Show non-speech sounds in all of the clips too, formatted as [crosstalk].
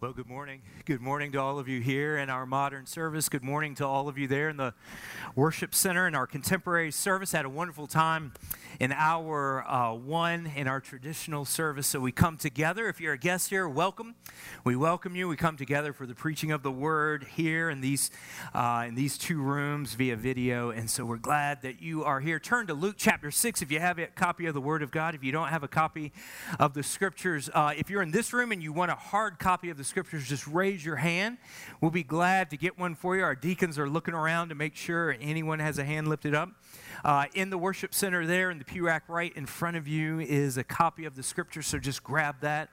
Well, good morning. Good morning to all of you here in our modern service. Good morning to all of you there in the worship center in our contemporary service. Had a wonderful time in hour uh, one in our traditional service. So we come together. If you're a guest here, welcome. We welcome you. We come together for the preaching of the word here in these uh, in these two rooms via video. And so we're glad that you are here. Turn to Luke chapter six if you have a copy of the Word of God. If you don't have a copy of the Scriptures, uh, if you're in this room and you want a hard copy of the scriptures, just raise your hand. We'll be glad to get one for you. Our deacons are looking around to make sure anyone has a hand lifted up. Uh, in the worship center there, in the pew rack right in front of you, is a copy of the scripture, so just grab that.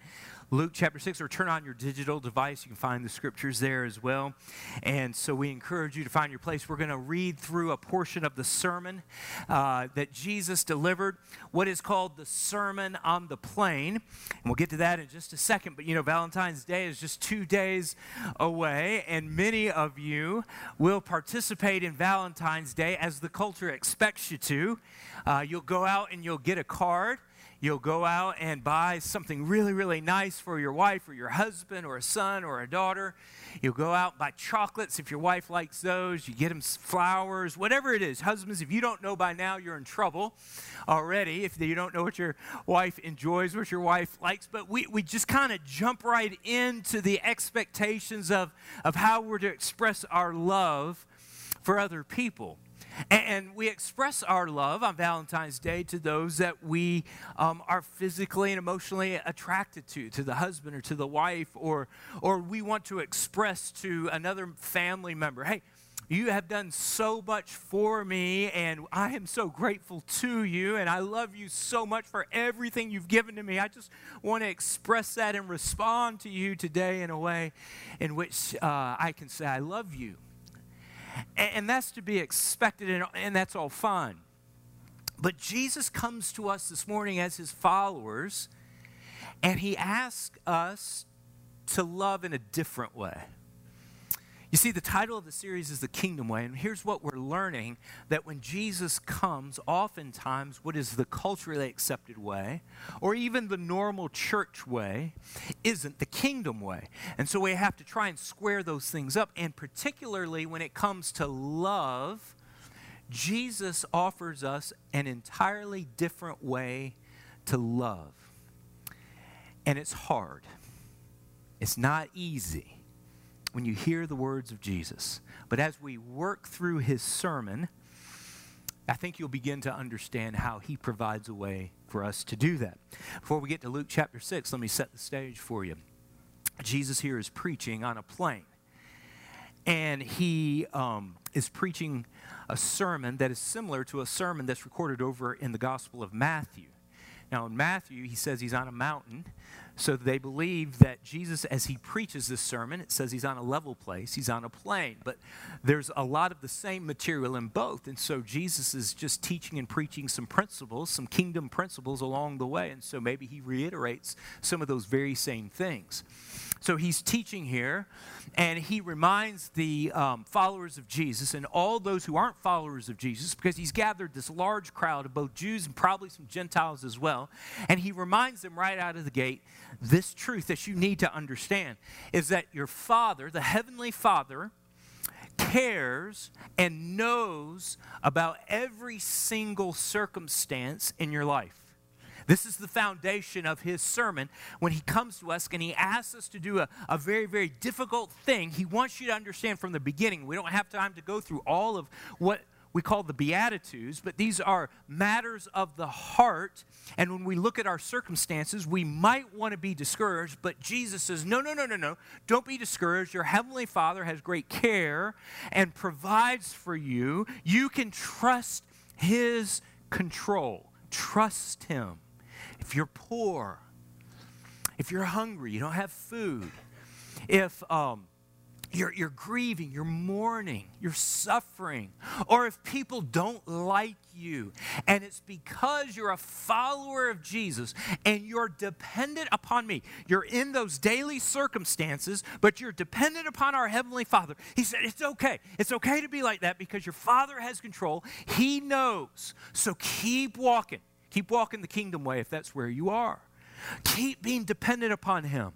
Luke chapter 6, or turn on your digital device. You can find the scriptures there as well. And so we encourage you to find your place. We're going to read through a portion of the sermon uh, that Jesus delivered, what is called the Sermon on the Plain. And we'll get to that in just a second. But you know, Valentine's Day is just two days away, and many of you will participate in Valentine's Day as the culture expects you to. Uh, you'll go out and you'll get a card You'll go out and buy something really, really nice for your wife or your husband or a son or a daughter. You'll go out and buy chocolates if your wife likes those. You get them flowers, whatever it is. Husbands, if you don't know by now, you're in trouble already. If you don't know what your wife enjoys, what your wife likes. But we, we just kind of jump right into the expectations of, of how we're to express our love for other people. And we express our love on Valentine's Day to those that we um, are physically and emotionally attracted to, to the husband or to the wife, or, or we want to express to another family member, hey, you have done so much for me, and I am so grateful to you, and I love you so much for everything you've given to me. I just want to express that and respond to you today in a way in which uh, I can say, I love you. And that's to be expected, and that's all fine. But Jesus comes to us this morning as his followers, and he asks us to love in a different way. You see, the title of the series is The Kingdom Way, and here's what we're learning that when Jesus comes, oftentimes what is the culturally accepted way, or even the normal church way, isn't the kingdom way. And so we have to try and square those things up, and particularly when it comes to love, Jesus offers us an entirely different way to love. And it's hard, it's not easy when you hear the words of Jesus. But as we work through his sermon, I think you'll begin to understand how he provides a way for us to do that. Before we get to Luke chapter 6, let me set the stage for you. Jesus here is preaching on a plain, and he um, is preaching a sermon that is similar to a sermon that's recorded over in the Gospel of Matthew. Now, in Matthew, he says he's on a mountain so they believe that Jesus, as he preaches this sermon, it says he's on a level place, he's on a plain, but there's a lot of the same material in both. And so Jesus is just teaching and preaching some principles, some kingdom principles along the way. And so maybe he reiterates some of those very same things. So he's teaching here, and he reminds the um, followers of Jesus and all those who aren't followers of Jesus, because he's gathered this large crowd of both Jews and probably some Gentiles as well. And he reminds them right out of the gate this truth that you need to understand is that your Father, the Heavenly Father, cares and knows about every single circumstance in your life. This is the foundation of his sermon when he comes to us and he asks us to do a, a very, very difficult thing. He wants you to understand from the beginning. We don't have time to go through all of what we call the Beatitudes, but these are matters of the heart. And when we look at our circumstances, we might want to be discouraged, but Jesus says, No, no, no, no, no. Don't be discouraged. Your Heavenly Father has great care and provides for you. You can trust His control. Trust Him. If you're poor, if you're hungry, you don't have food, if, um, you're, you're grieving, you're mourning, you're suffering, or if people don't like you, and it's because you're a follower of Jesus and you're dependent upon me. You're in those daily circumstances, but you're dependent upon our Heavenly Father. He said, It's okay. It's okay to be like that because your Father has control. He knows. So keep walking. Keep walking the kingdom way if that's where you are. Keep being dependent upon Him.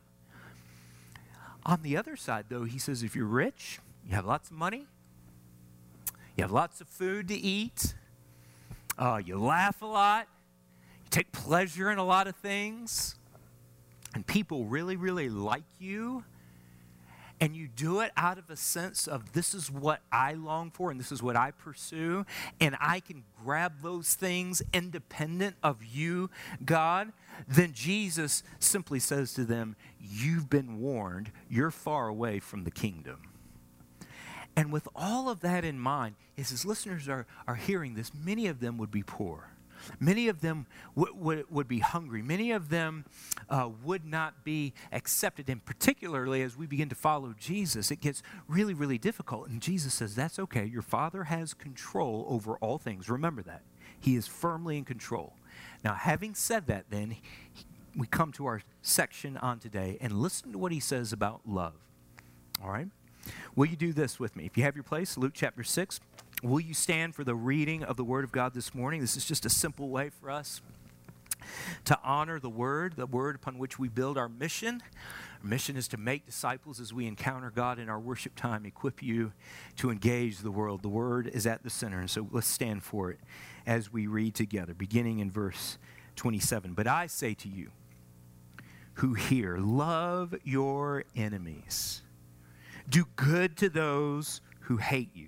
On the other side, though, he says if you're rich, you have lots of money, you have lots of food to eat, uh, you laugh a lot, you take pleasure in a lot of things, and people really, really like you and you do it out of a sense of this is what I long for and this is what I pursue, and I can grab those things independent of you, God, then Jesus simply says to them, You've been warned, you're far away from the kingdom. And with all of that in mind, as his listeners are, are hearing this, many of them would be poor. Many of them w- w- would be hungry. Many of them uh, would not be accepted. And particularly as we begin to follow Jesus, it gets really, really difficult. And Jesus says, That's okay. Your Father has control over all things. Remember that. He is firmly in control. Now, having said that, then, we come to our section on today and listen to what he says about love. All right? Will you do this with me? If you have your place, Luke chapter 6. Will you stand for the reading of the Word of God this morning? This is just a simple way for us to honor the Word, the Word upon which we build our mission. Our mission is to make disciples as we encounter God in our worship time, equip you to engage the world. The Word is at the center, and so let's stand for it as we read together, beginning in verse 27. But I say to you who hear, love your enemies, do good to those who hate you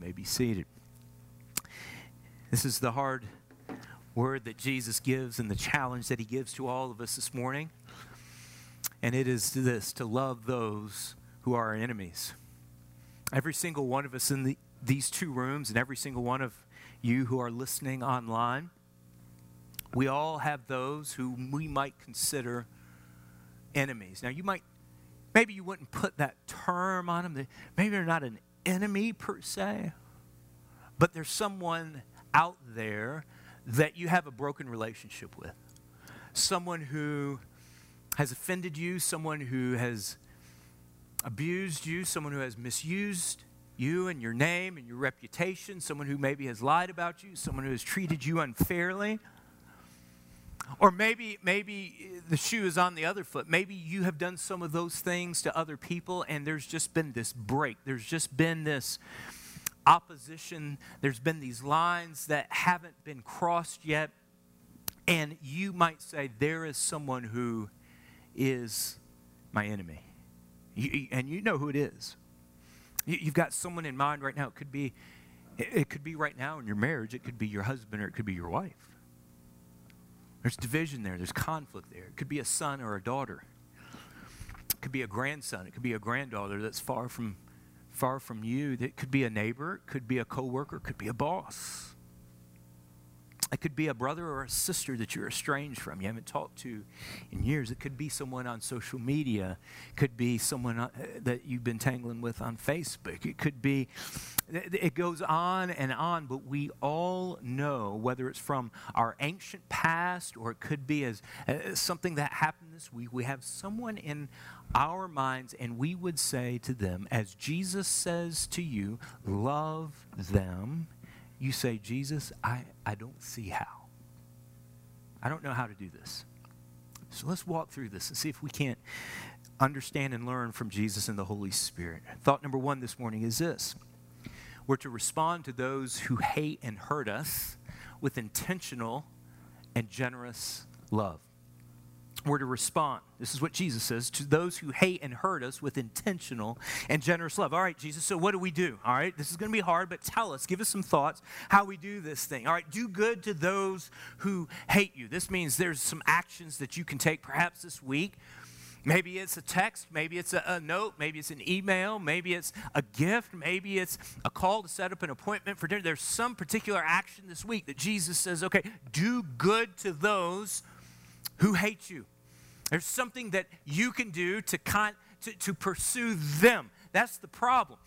may be seated. This is the hard word that Jesus gives and the challenge that he gives to all of us this morning. And it is this to love those who are our enemies. Every single one of us in the, these two rooms, and every single one of you who are listening online, we all have those who we might consider enemies. Now, you might, maybe you wouldn't put that term on them. Maybe they're not an enemy per se, but there's someone out there that you have a broken relationship with. Someone who has offended you, someone who has abused you, someone who has misused you and your name and your reputation, someone who maybe has lied about you, someone who has treated you unfairly. Or maybe, maybe eh, the shoe is on the other foot. Maybe you have done some of those things to other people, and there's just been this break. There's just been this opposition. There's been these lines that haven't been crossed yet. And you might say, There is someone who is my enemy. You, and you know who it is. You, have got someone in mind right now. It could be, it could be right now in your marriage. It could be your husband or it could be your wife. There's division there, there's conflict there. It could be a son or a daughter. It could be a grandson, it could be a granddaughter that's far from far from you. It could be a neighbor, it could be a coworker, it could be a boss. It could be a brother or a sister that you're estranged from, you haven't talked to in years. It could be someone on social media. It could be someone uh, that you've been tangling with on Facebook. It could be, it goes on and on, but we all know whether it's from our ancient past or it could be as, as something that happened this week. We have someone in our minds, and we would say to them, as Jesus says to you, love them you say, Jesus, I, I don't see how. I don't know how to do this. So let's walk through this and see if we can't understand and learn from Jesus and the Holy Spirit. Thought number one this morning is this we're to respond to those who hate and hurt us with intentional and generous love we're to respond. This is what Jesus says to those who hate and hurt us with intentional and generous love. All right, Jesus, so what do we do? All right, this is going to be hard, but tell us, give us some thoughts how we do this thing. All right, do good to those who hate you. This means there's some actions that you can take perhaps this week. Maybe it's a text, maybe it's a, a, note, maybe it's an email, maybe it's a gift, maybe it's a call to set up an appointment for dinner. There's some particular action this week that Jesus says, okay, do good to those who hate you. There's something that you can do to, con- to, to pursue them. That's the problem.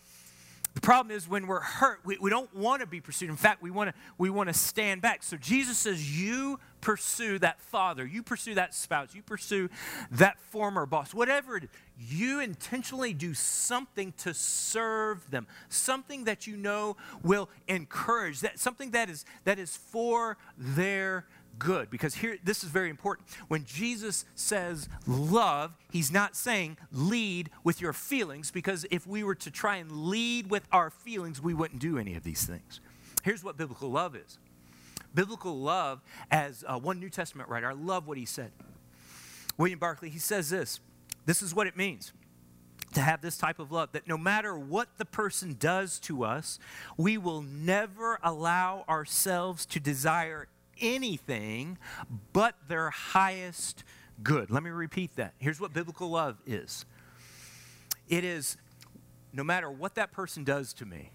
The problem is when we're hurt, we, we don't want to be pursued. In fact, we want to we want to stand back. So Jesus says, You pursue that father, you pursue that spouse, you pursue that former boss, whatever it is. You intentionally do something to serve them, something that you know will encourage, that something that is that is for their good. Because here this is very important. When jesus says love he's not saying lead with your feelings because if we were to try and lead with our feelings we wouldn't do any of these things. Here's what biblical love is. Biblical love as uh, one new testament writer i love what he said. William barclay he says this this is what it means to have this type of love that no matter what the person does to us, we will never allow ourselves to desire anything but their highest good. Let me repeat that. Here's what biblical love is it is no matter what that person does to me,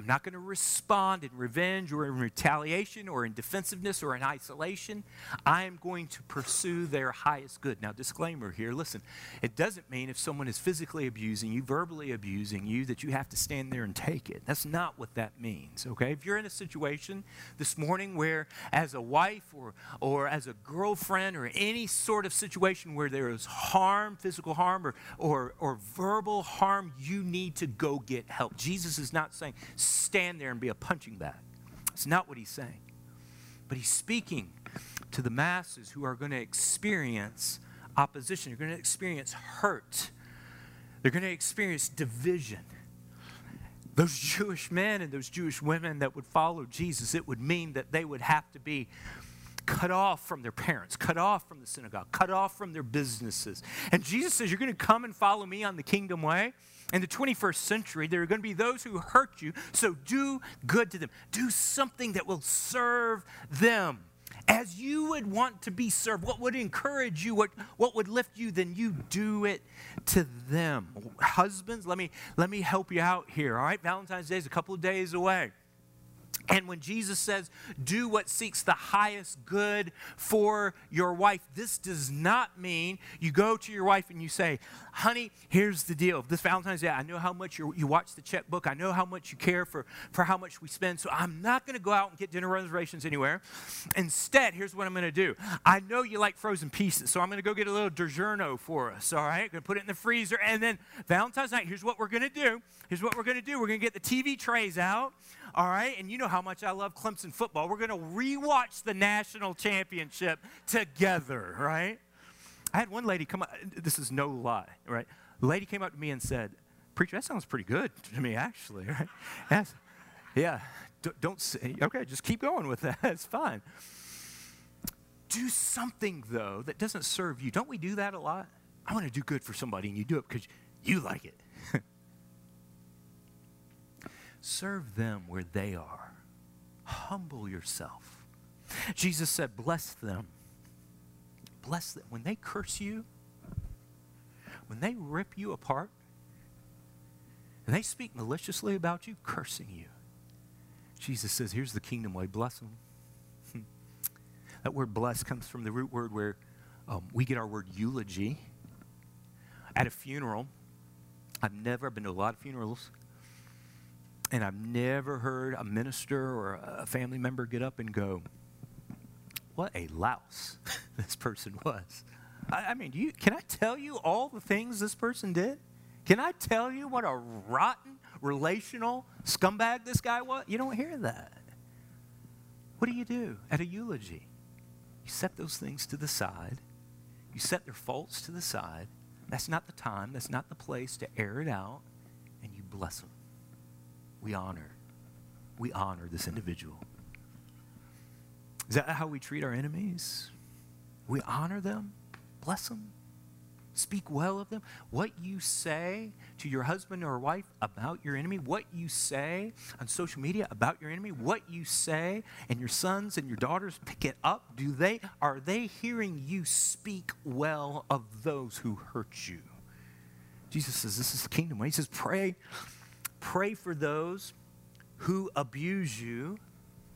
I'm not going to respond in revenge or in retaliation or in defensiveness or in isolation. I am going to pursue their highest good. Now, disclaimer here listen, it doesn't mean if someone is physically abusing you, verbally abusing you, that you have to stand there and take it. That's not what that means, okay? If you're in a situation this morning where, as a wife or, or as a girlfriend or any sort of situation where there is harm, physical harm, or, or, or verbal harm, you need to go get help. Jesus is not saying, stand there and be a punching bag. It's not what he's saying. But he's speaking to the masses who are going to experience opposition. They're going to experience hurt. They're going to experience division. Those Jewish men and those Jewish women that would follow Jesus, it would mean that they would have to be cut off from their parents, cut off from the synagogue, cut off from their businesses. And Jesus says, You're going to come and follow me on the kingdom way. In the 21st century, there are going to be those who hurt you, so do good to them. Do something that will serve them as you would want to be served. What would encourage you, what, what would lift you, then you do it to them. Husbands, let me, let me help you out here, all right? Valentine's Day is a couple of days away. And when Jesus says, do what seeks the highest good for your wife, this does not mean you go to your wife and you say, honey, here's the deal. This Valentine's Day, I know how much you watch the checkbook. I know how much you care for, for how much we spend. So I'm not going to go out and get dinner reservations anywhere. Instead, here's what I'm going to do. I know you like frozen pieces, so I'm going to go get a little DiGiorno for us, all right? Going to put it in the freezer. And then Valentine's night, here's what we're going to do. Here's what we're going to do. We're going to get the TV trays out all right? And you know how much I love Clemson football. We're going to rewatch the national championship together, right? I had one lady come up, this is no lie, right? Lady came up to me and said, Preacher, that sounds pretty good to me, actually, [laughs] right? That's, yeah, D- don't say, okay, just keep going with that. [laughs] It's fine. Do something, though, that doesn't serve you. Don't we do that a lot? I want to do good for somebody, and you do it because you like it. [laughs] Serve them where they are. Humble yourself. Jesus said, Bless them. Bless them. When they curse you, when they rip you apart, and they speak maliciously about you, cursing you, Jesus says, Here's the kingdom way. Bless them. [laughs] that word bless comes from the root word where um, we get our word eulogy. At a funeral, I've never been to a lot of funerals. And I've never heard a minister or a family member get up and go, What a louse [laughs] this person was. I, I mean, you, can I tell you all the things this person did? Can I tell you what a rotten, relational scumbag this guy was? You don't hear that. What do you do at a eulogy? You set those things to the side, you set their faults to the side. That's not the time, that's not the place to air it out, and you bless them we honor. We honor this individual. Is that how we treat our enemies? We honor them, bless them, speak well of them. What you say to your husband or wife about your enemy, what you say on social media about your enemy, what you say, and your sons and your daughters pick it up. Do they are they hearing you speak well of those who hurt you? Jesus says this is the kingdom. He says, pray Pray for those who abuse you.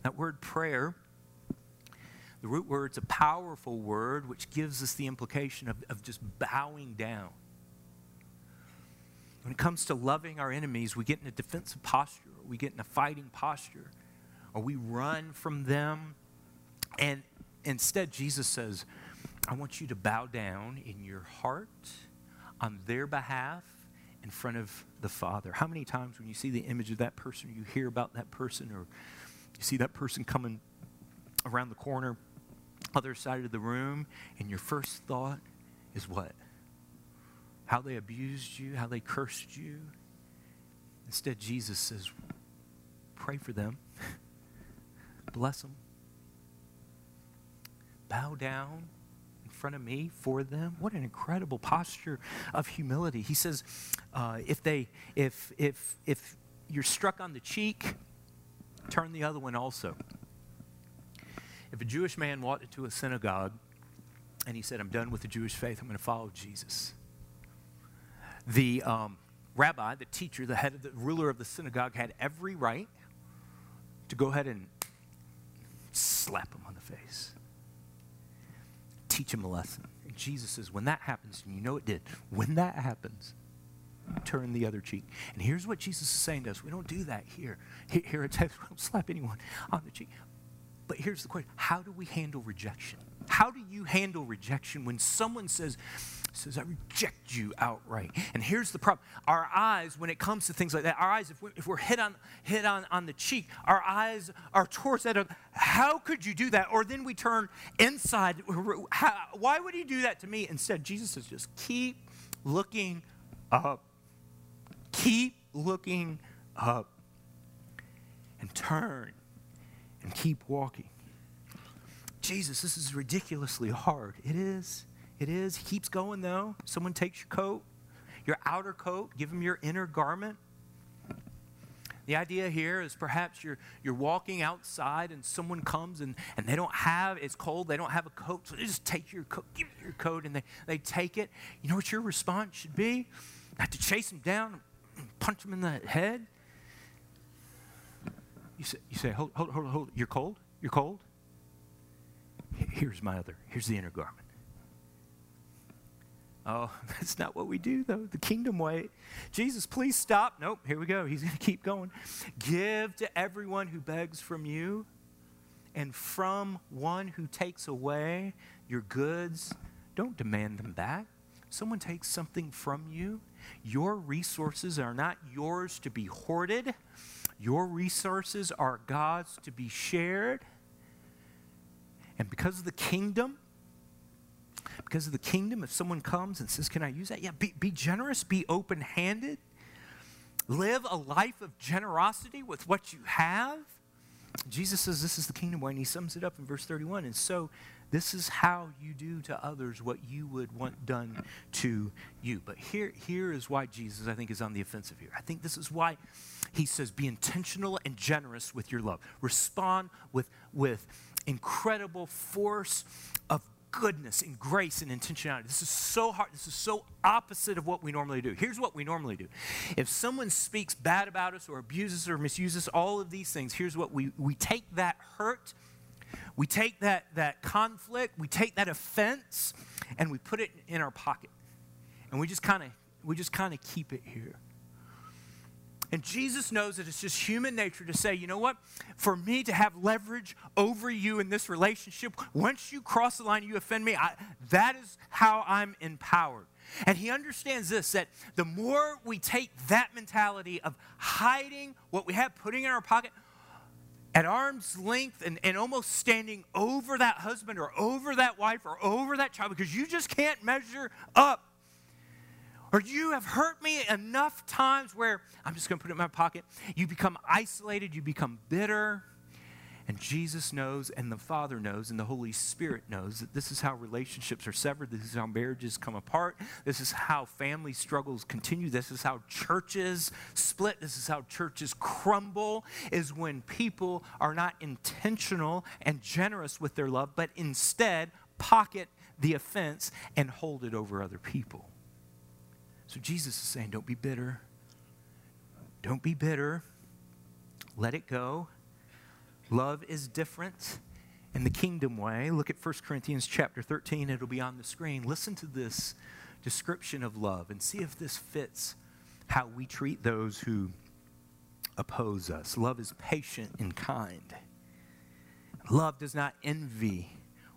That word prayer, the root word's a powerful word which gives us the implication of, of just bowing down. when it comes to loving our enemies, we get in a defensive posture, or we get in a fighting posture, or we run from them. And instead, Jesus says, I want you to bow down in your heart on their behalf in front of the Father. How many times when you see the image of that person, you hear about that person, or you see that person coming around the corner, other side of the room, and your first thought is what? How they abused you, how they cursed you. Instead, Jesus says, pray for them, [laughs] bless them, bow down front of me for them. What an incredible posture of humility. He says, uh, if they, if, if, if you're struck on the cheek, turn the other one also. If a Jewish man walked into a synagogue and he said, I'm done with the Jewish faith, I'm going to follow Jesus. The um, rabbi, the teacher, the head of the ruler of the synagogue had every right to go ahead and slap him on the face, teach him a lesson. And Jesus says, when that happens, and you know it did, when that happens, turn the other cheek. And here's what Jesus is saying to us. We don't do that here. Here at Texas, [laughs] we don't slap anyone on the cheek. But here's the question How do we handle rejection? How do you handle rejection when someone says, says, I reject you outright. And here's the problem. Our eyes, when it comes to things like that, our eyes, if we're, if we're hit, on, hit on, on the cheek, our eyes are towards that how could you do that? Or then we turn inside. How, why would he do that to me? Instead, Jesus says, just keep looking up. Keep looking up. And turn and keep walking. Jesus, this is ridiculously hard. It is. It is. Keeps going, though. Someone takes your coat, your outer coat, give him your inner garment. The idea here is perhaps you're, you're walking outside and someone comes and, and they don't have, it's cold, they don't have a coat, so they just take your coat, give your coat, and they, they take it. You know what your response should be? Not to chase them down and punch them in the head. You say, you say hold, hold, hold, hold, you're cold? You're cold? Here's my other, here's the inner garment. Oh, [laughs] that's not what we do, though. The kingdom way. Jesus, please stop. Nope, here we go. He's going to keep going. Give to everyone who begs from you, and from one who takes away your goods, don't demand them back. Someone takes something from you. Your resources are not yours to be hoarded, your resources are God's to be shared. And because of the kingdom, because of the kingdom, if someone comes and says, Can I use that? Yeah, be, be generous, be open handed, live a life of generosity with what you have. Jesus says this is the kingdom way, and he sums it up in verse 31. And so, this is how you do to others what you would want done to you. But here, here is why Jesus, I think, is on the offensive here. I think this is why he says, be intentional and generous with your love. Respond with, with incredible force of goodness and grace and intentionality. This is so hard. This is so opposite of what we normally do. Here's what we normally do. If someone speaks bad about us or abuses or misuses all of these things, here's what we we take that hurt, we take that that conflict, we take that offense and we put it in our pocket. And we just kind of we just kind of keep it here. And Jesus knows that it's just human nature to say, you know what? For me to have leverage over you in this relationship, once you cross the line, you offend me, I, that is how I'm empowered. And he understands this that the more we take that mentality of hiding what we have, putting in our pocket, at arm's length and, and almost standing over that husband or over that wife or over that child because you just can't measure up or you have hurt me enough times where I'm just going to put it in my pocket. You become isolated, you become bitter. And Jesus knows, and the Father knows, and the Holy Spirit knows that this is how relationships are severed. This is how marriages come apart. This is how family struggles continue. This is how churches split. This is how churches crumble, is when people are not intentional and generous with their love, but instead pocket the offense and hold it over other people. So Jesus is saying, don't be bitter. Don't be bitter. Let it go. Love is different in the kingdom way. Look at 1 Corinthians chapter 13. It'll be on the screen. Listen to this description of love and see if this fits how we treat those who oppose us. Love is patient and kind. Love does not envy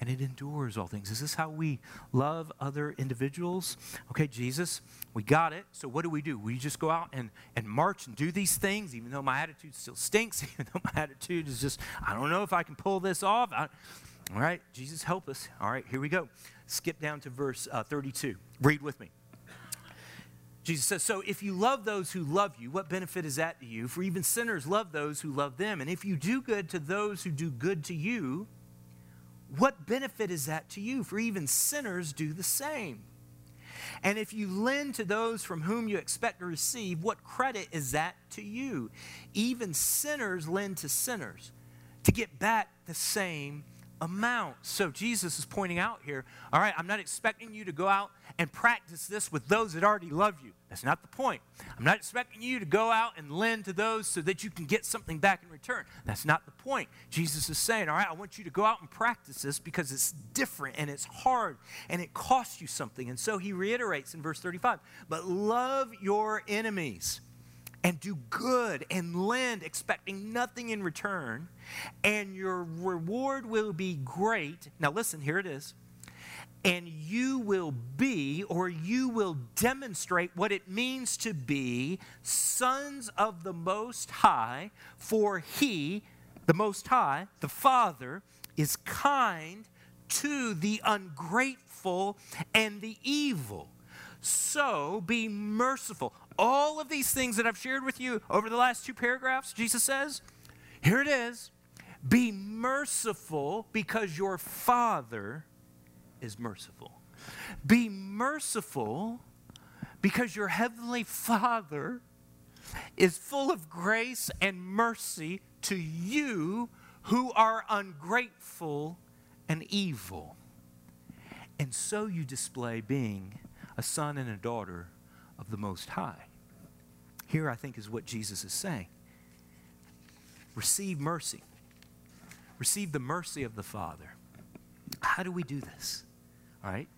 and it endures all things. Is this how we love other individuals? Okay, Jesus, we got it. So what do we do? We just go out and, and march and do these things, even though my attitude still stinks, [laughs] even though my attitude is just, I don't know if I can pull this off. I, all right, Jesus, help us. All right, here we go. Skip down to verse uh, 32. Read with me. Jesus says, So if you love those who love you, what benefit is that to you? For even sinners love those who love them. And if you do good to those who do good to you, what benefit is that to you? For even sinners do the same. And if you lend to those from whom you expect to receive, what credit is that to you? Even sinners lend to sinners to get back the same amount. So Jesus is pointing out here, all right, I'm not expecting you to go out and practice this with those that already love you. That's not the point. I'm not expecting you to go out and lend to those so that you can get something back in return. That's not the point. Jesus is saying, all right, I want you to go out and practice this because it's different and it's hard and it costs you something. And so he reiterates in verse 35, but love your enemies and do good and lend, expecting nothing in return, and your reward will be great. Now, listen, here it is. And you will be, or you will demonstrate what it means to be sons of the Most High, for He, the Most High, the Father, is kind to the ungrateful and the evil. So be merciful all of these things that I've shared with you over the last two paragraphs, Jesus says, here it is be merciful because your Father is merciful. Be merciful because your Heavenly Father is full of grace and mercy to you who are ungrateful and evil. And so you display being a son and a daughter of the Most High. Here, I think, is what Jesus is saying receive mercy, receive the mercy of the Father. How do we do this? All right?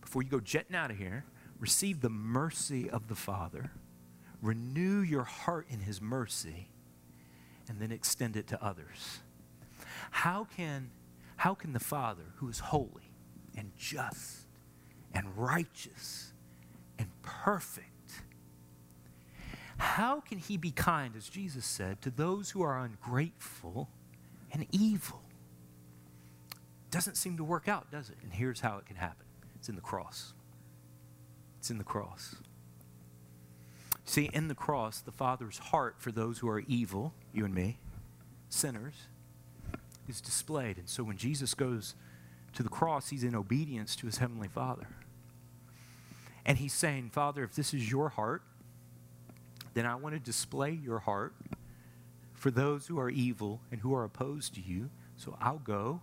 Before you go jetting out of here, receive the mercy of the Father, renew your heart in His mercy, and then extend it to others. How can, how can the Father, who is holy and just and righteous and perfect, how can he be kind, as Jesus said, to those who are ungrateful and evil? Doesn't seem to work out, does it? And here's how it can happen it's in the cross. It's in the cross. See, in the cross, the Father's heart for those who are evil, you and me, sinners, is displayed. And so when Jesus goes to the cross, he's in obedience to his heavenly Father. And he's saying, Father, if this is your heart, then I want to display your heart for those who are evil and who are opposed to you. So I'll go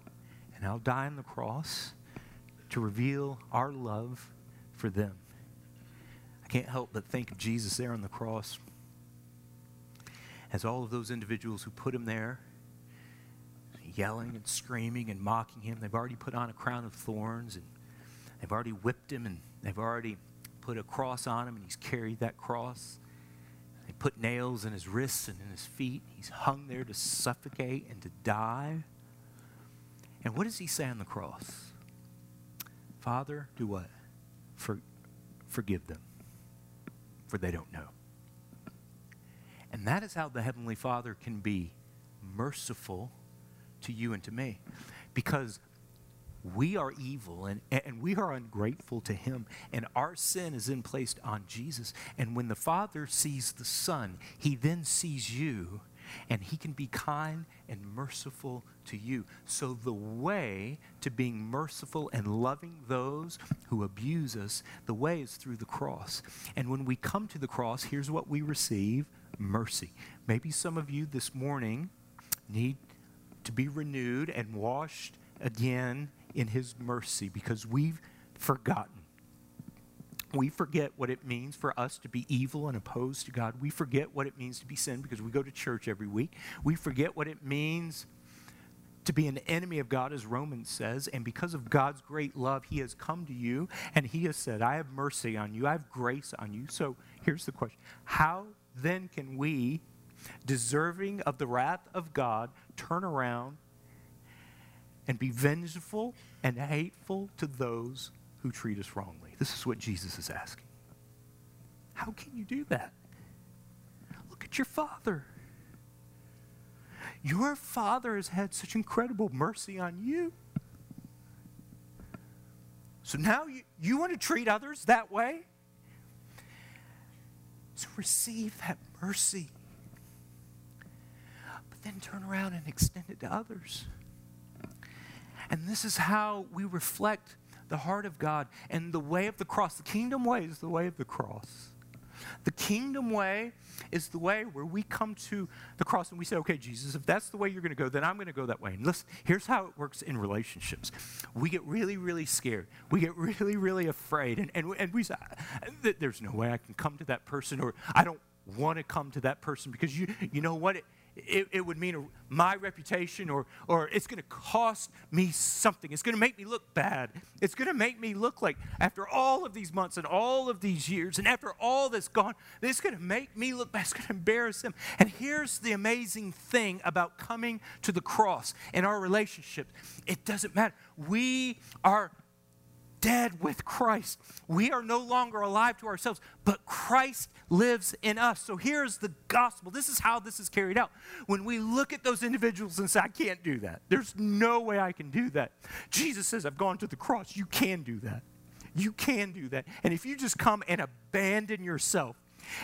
and I'll die on the cross to reveal our love for them. I can't help but think of Jesus there on the cross as all of those individuals who put him there, yelling and screaming and mocking him. They've already put on a crown of thorns and they've already whipped him and they've already put a cross on him and he's carried that cross. They put nails in his wrists and in his feet. He's hung there to suffocate and to die. And what does he say on the cross? Father, do what? For, forgive them, for they don't know. And that is how the Heavenly Father can be merciful to you and to me. Because we are evil and, and we are ungrateful to him and our sin is then placed on jesus and when the father sees the son he then sees you and he can be kind and merciful to you so the way to being merciful and loving those who abuse us the way is through the cross and when we come to the cross here's what we receive mercy maybe some of you this morning need to be renewed and washed again in His mercy because we've forgotten. We forget what it means for us to be evil and opposed to God. We forget what it means to be sin because we go to church every week. We forget what it means to be an enemy of God, as Romans says. And because of God's great love, He has come to you and He has said, I have mercy on you, I have grace on you. So here's the question How then can we, deserving of the wrath of God, turn around and be vengeful and hateful to those who treat us wrongly? This is what Jesus is asking. How can you do that? Look at your Father. Your Father has had such incredible mercy on you. So now you, you want to treat others that way? So receive that mercy. But then turn around and extend it to others. And this is how we reflect the heart of God and the way of the cross. The kingdom way is the way of the cross. The kingdom way is the way where we come to the cross and we say, okay, Jesus, if that's the way you're going to go, then I'm going to go that way. And listen, here's how it works in relationships. We get really, really scared. We get [laughs] really, really afraid. And, and, and we say, there's no way I can come to that person, or I don't want to come to that person because you, you know what? It, it, it would mean my reputation or, or it's going to cost me something. It's going to make me look bad. It's going to make me look like, after all of these months and all of these years and after all that's gone, it's going to make me look bad. It's going to embarrass them. And here's the amazing thing about coming to the cross in our relationship it doesn't matter. We are dead with Christ. We are no longer alive to ourselves, but Christ lives in us. So here's the gospel. This is how this is carried out. When we look at those individuals and say, I can't do that, there's no way I can do that. Jesus says, I've gone to the cross. You can do that. You can do that. And if you just come and abandon yourself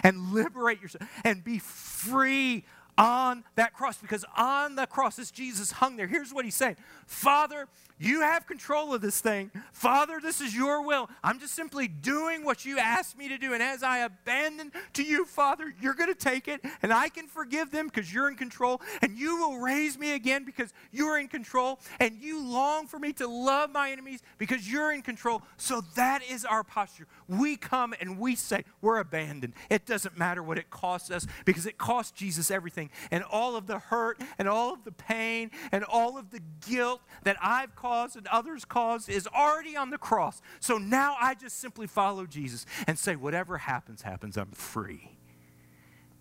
and liberate yourself and be free on that cross because on the cross as Jesus hung there, here's what he's saying Father, you have control of this thing. Father, this is your will. I'm just simply doing what you asked me to do. And as I abandon to you, Father, you're going to take it and I can forgive them because you're in control. And you will raise me again because you're in control. And you long for me to love my enemies because you're in control. So that is our posture. We come and we say, We're abandoned. It doesn't matter what it costs us because it cost Jesus everything. And all of the hurt and all of the pain and all of the guilt that I've and others caused is already on the cross. So now I just simply follow Jesus and say, whatever happens, happens. I'm free.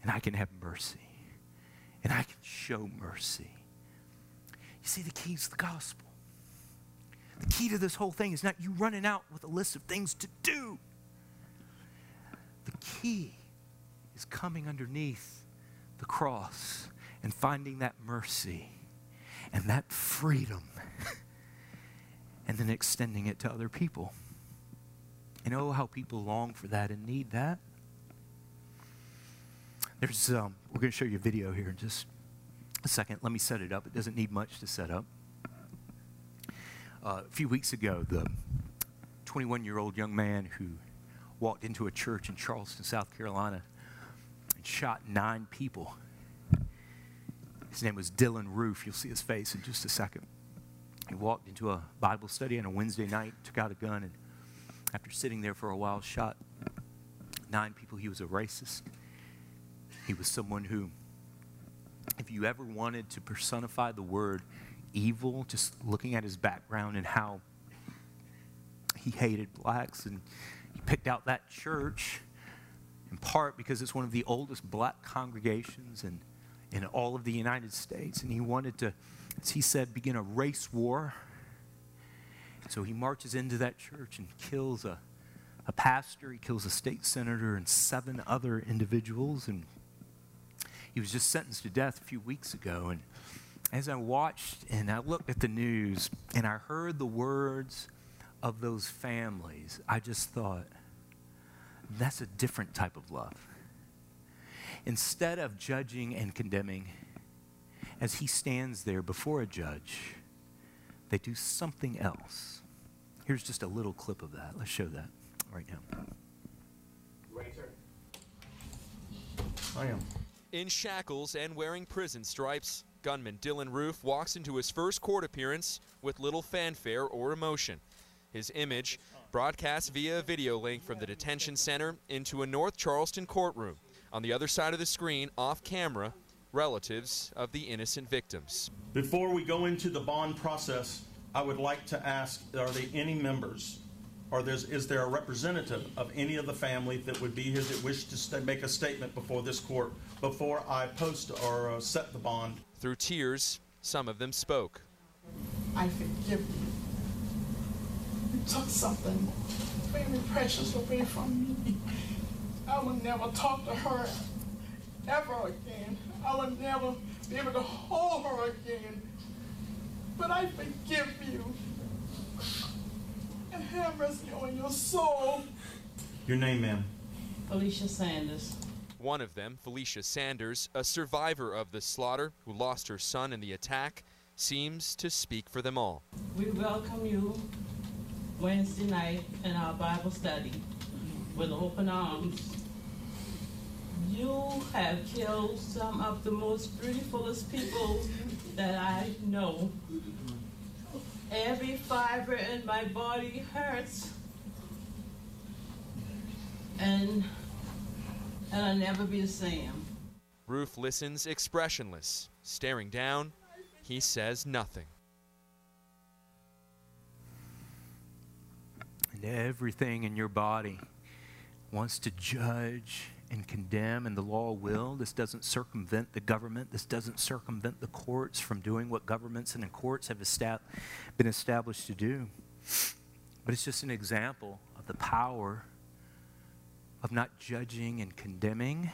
And I can have mercy. And I can show mercy. You see, the key is the gospel. The key to this whole thing is not you running out with a list of things to do. The key is coming underneath the cross and finding that mercy and that freedom [laughs] and then extending it to other people. And oh, how people long for that and need that. There's, um, we're going to show you a video here in just a second. Let me set it up. It doesn't need much to set up. Uh, a few weeks ago, the 21 year old young man who walked into a church in Charleston, South Carolina, and shot nine people. His name was Dylann Roof. You'll see his face in just a second. He walked into a Bible study on a Wednesday night, took out a gun, and after sitting there for a while, shot nine people. He was a racist. He was someone who, if you ever wanted to personify the word evil, just looking at his background and how he hated blacks, and he picked out that church in part because it's one of the oldest black congregations in, in all of the United States, and he wanted to he said, begin a race war. So he marches into that church and kills a, a pastor, he kills a state senator, and seven other individuals. And he was just sentenced to death a few weeks ago. And as I watched and I looked at the news and I heard the words of those families, I just thought, that's a different type of love. Instead of judging and condemning, as he stands there before a judge, they do something else. Here's just a little clip of that. Let's show that right now. I am. In shackles and wearing prison stripes, gunman Dylann Roof walks into his first court appearance with little fanfare or emotion. His image broadcast via a video link from the detention center into a North Charleston courtroom. On the other side of the screen, off camera, relatives of the innocent victims. Before we go into the bond process, I would like to ask are there any members or is there a representative of any of the family that would be here that wish to st- make a statement before this court before I post or uh, set the bond? Through tears, some of them spoke. I forgive you. You took something very precious away from me. I will never talk to her ever again. I will never be able to hold her again. But I forgive you. And have mercy on your soul. Your name, ma'am? Felicia Sanders. One of them, Felicia Sanders, a survivor of the slaughter who lost her son in the attack, seems to speak for them all. We welcome you Wednesday night in our Bible study with open arms. You have killed some of the most beautifulest people that I know. Every fiber in my body hurts. And and I'll never be the same. Roof listens expressionless, staring down. He says nothing. And everything in your body wants to judge and condemn, and the law will. This doesn't circumvent the government. This doesn't circumvent the courts from doing what governments and courts have estab- been established to do. But it's just an example of the power of not judging and condemning,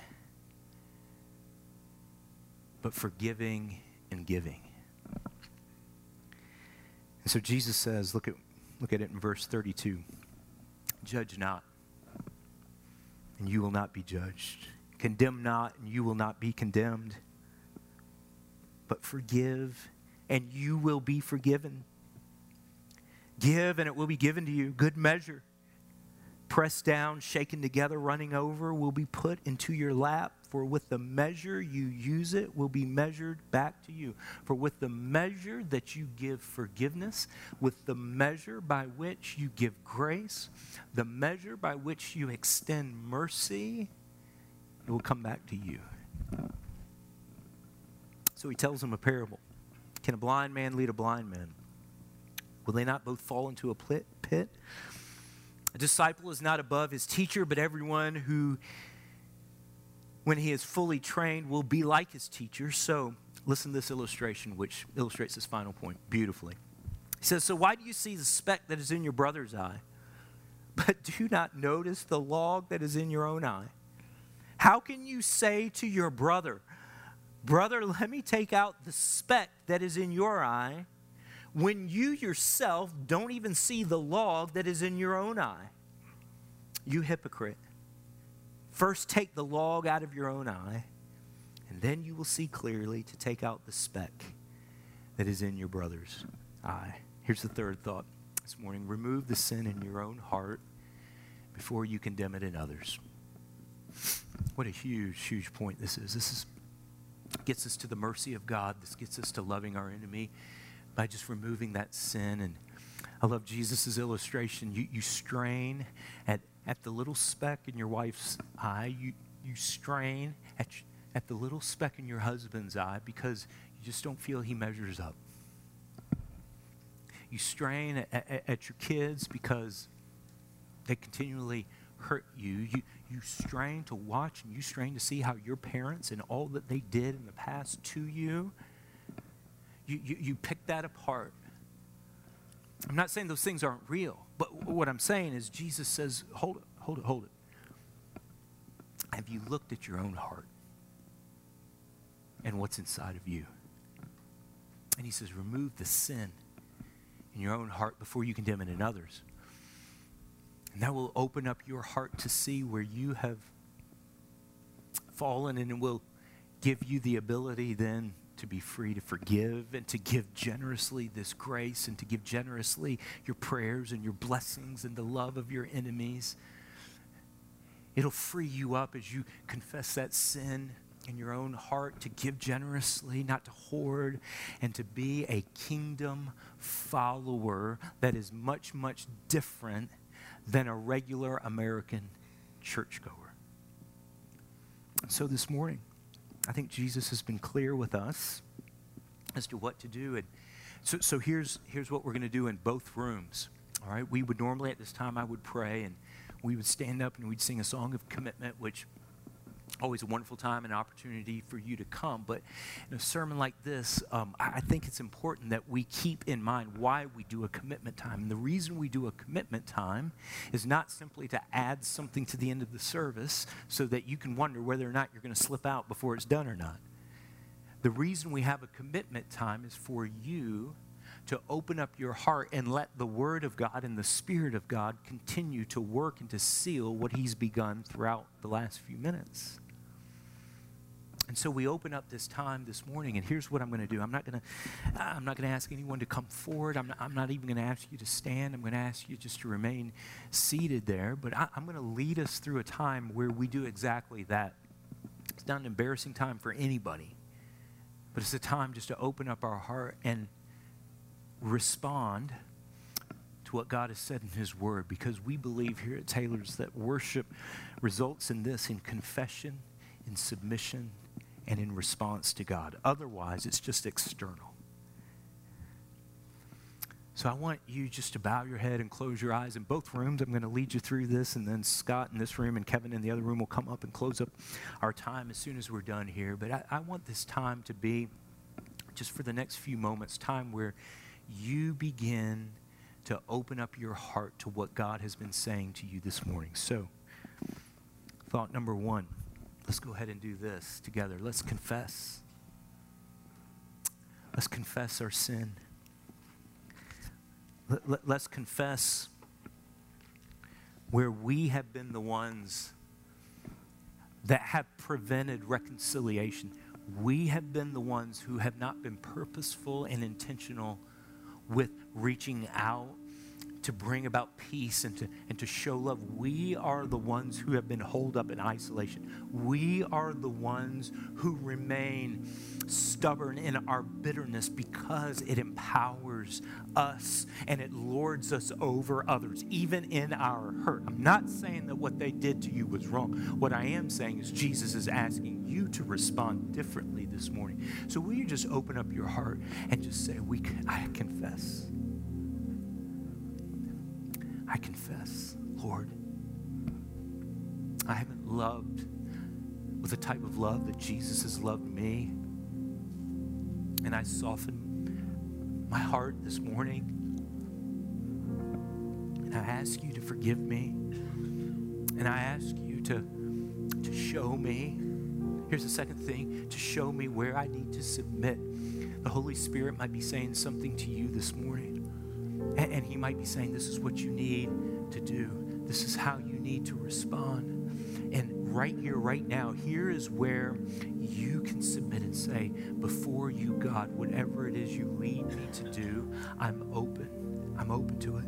but forgiving and giving. And so Jesus says, look at, look at it in verse 32 Judge not and you will not be judged. Condemn not, and you will not be condemned. But forgive, and you will be forgiven. Give, and it will be given to you. Good measure. Pressed down, shaken together, running over, will be put into your lap. For with the measure you use it will be measured back to you. For with the measure that you give forgiveness, with the measure by which you give grace, the measure by which you extend mercy, it will come back to you. So he tells them a parable. Can a blind man lead a blind man? Will they not both fall into a pit? A disciple is not above his teacher, but everyone who when he is fully trained, will be like his teacher. So, listen to this illustration, which illustrates this final point beautifully. He says, So, why do you see the speck that is in your brother's eye, but do not notice the log that is in your own eye? How can you say to your brother, Brother, let me take out the speck that is in your eye, when you yourself don't even see the log that is in your own eye? You hypocrite. First, take the log out of your own eye, and then you will see clearly to take out the speck that is in your brother's eye. Here's the third thought this morning remove the sin in your own heart before you condemn it in others. What a huge, huge point this is. This is, gets us to the mercy of God. This gets us to loving our enemy by just removing that sin. And I love Jesus' illustration. You, you strain at at the little speck in your wife's eye. You, you strain at, at the little speck in your husband's eye because you just don't feel he measures up. You strain at, at, at your kids because they continually hurt you. You, you strain to watch and you strain to see how your parents and all that they did in the past to you, you, you, you pick that apart I'm not saying those things aren't real, but what I'm saying is Jesus says, hold it, hold it, hold it. Have you looked at your own heart and what's inside of you? And he says, remove the sin in your own heart before you condemn it in others. And that will open up your heart to see where you have fallen and it will give you the ability then to be free to forgive and to give generously this grace and to give generously your prayers and your blessings and the love of your enemies. It'll free you up as you confess that sin in your own heart to give generously, not to hoard, and to be a kingdom follower that is much, much different than a regular American churchgoer. So this morning, I think Jesus has been clear with us as to what to do. And so, so here's, here's what we're going to do in both rooms. All right, we would normally at this time I would pray and we would stand up and we'd sing a song of commitment, which always a wonderful time and opportunity for you to come. But in a sermon like this, um, I, I think it's important that we keep in mind why we do a commitment time. And the reason we do a commitment time is not simply to add something to the end of the service so that you can wonder whether or not you're going to slip out before it's done or not. The reason we have a commitment time is for you to open up your heart and let the Word of God and the Spirit of God continue to work and to seal what He's begun throughout the last few minutes. And so we open up this time this morning, and here's what I'm going to do. I'm not going to, I'm not going to ask anyone to come forward. I'm not, I'm not even going to ask you to stand. I'm going to ask you just to remain seated there. But I, I'm going to lead us through a time where we do exactly that. It's not an embarrassing time for anybody, but it's a time just to open up our heart and respond to what God has said in His Word because we believe here at Taylor's that worship results in this in confession, in submission, and in response to God. Otherwise, it's just external. So I want you just to bow your head and close your eyes in both rooms. I'm going to lead you through this, and then Scott in this room and Kevin in the other room will come up and close up our time as soon as we're done here. But I, I want this time to be just for the next few moments, time where you begin to open up your heart to what God has been saying to you this morning. So, thought number one let's go ahead and do this together. Let's confess. Let's confess our sin. Let, let, let's confess where we have been the ones that have prevented reconciliation. We have been the ones who have not been purposeful and intentional with reaching out to bring about peace and to, and to show love. We are the ones who have been holed up in isolation. We are the ones who remain stubborn in our bitterness because it empowers us and it lords us over others, even in our hurt. I'm not saying that what they did to you was wrong. What I am saying is Jesus is asking you to respond differently this morning. So will you just open up your heart and just say, "We, I confess." I confess, Lord, I haven't loved with the type of love that Jesus has loved me. And I soften my heart this morning. And I ask you to forgive me. And I ask you to, to show me. Here's the second thing to show me where I need to submit. The Holy Spirit might be saying something to you this morning. And, and He might be saying, This is what you need to do, this is how you need to respond. And right here, right now, here is where you can submit and say, Before you, God, whatever it is you lead me to do, I'm open. I'm open to it.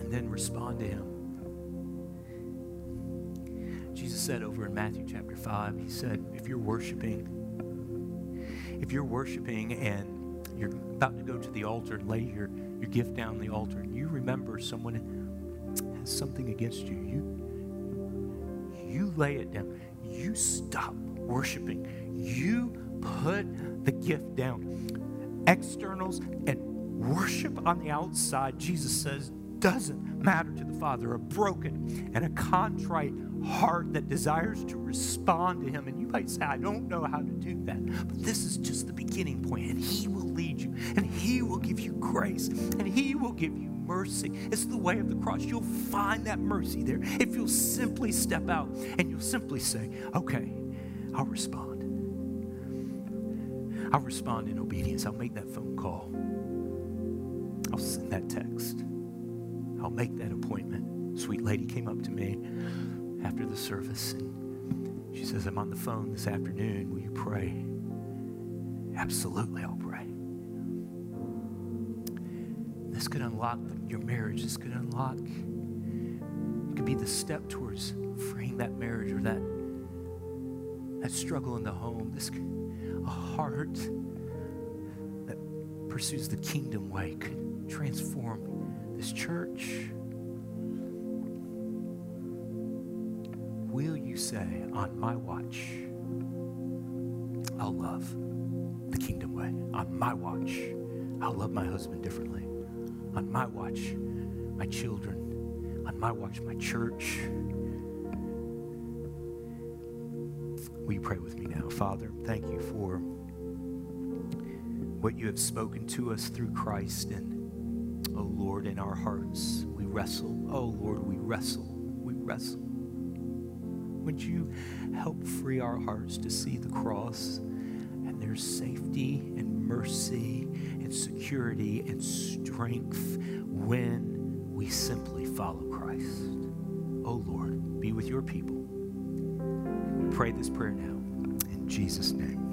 And then respond to Him. Jesus said over in Matthew chapter 5, He said, If you're worshiping, if you're worshiping and you're about to go to the altar and lay your, your gift down the altar, and you remember someone has something against you, you, you lay it down. You stop worshiping. You put the gift down. Externals and worship on the outside, Jesus says, doesn't matter to the Father. A broken and a contrite heart that desires to respond to Him. And you might say, I don't know how to do that. But this is just the beginning point, and He will lead you, and He will give you grace, and He will give you mercy. It's the way of the cross. You'll find that mercy there if you'll simply step out and you'll simply say, Okay, I'll respond. I'll respond in obedience. I'll make that phone call. I'll send that text. I'll make that appointment. Sweet lady came up to me after the service and she says, I'm on the phone this afternoon. Will you pray? Absolutely, I'll pray. This could unlock your marriage. This could unlock it could be the step towards freeing that marriage or that, that struggle in the home. This a heart that pursues the kingdom way could transform this church. Will you say, on my watch, I'll love the kingdom way? On my watch, I'll love my husband differently. On my watch, my children. On my watch, my church. Will you pray with me now? Father, thank you for what you have spoken to us through Christ. And, oh Lord, in our hearts, we wrestle. Oh Lord, we wrestle. We wrestle. Would you help free our hearts to see the cross and there's safety and mercy and security and strength when we simply follow Christ? Oh Lord, be with your people. We pray this prayer now in Jesus' name.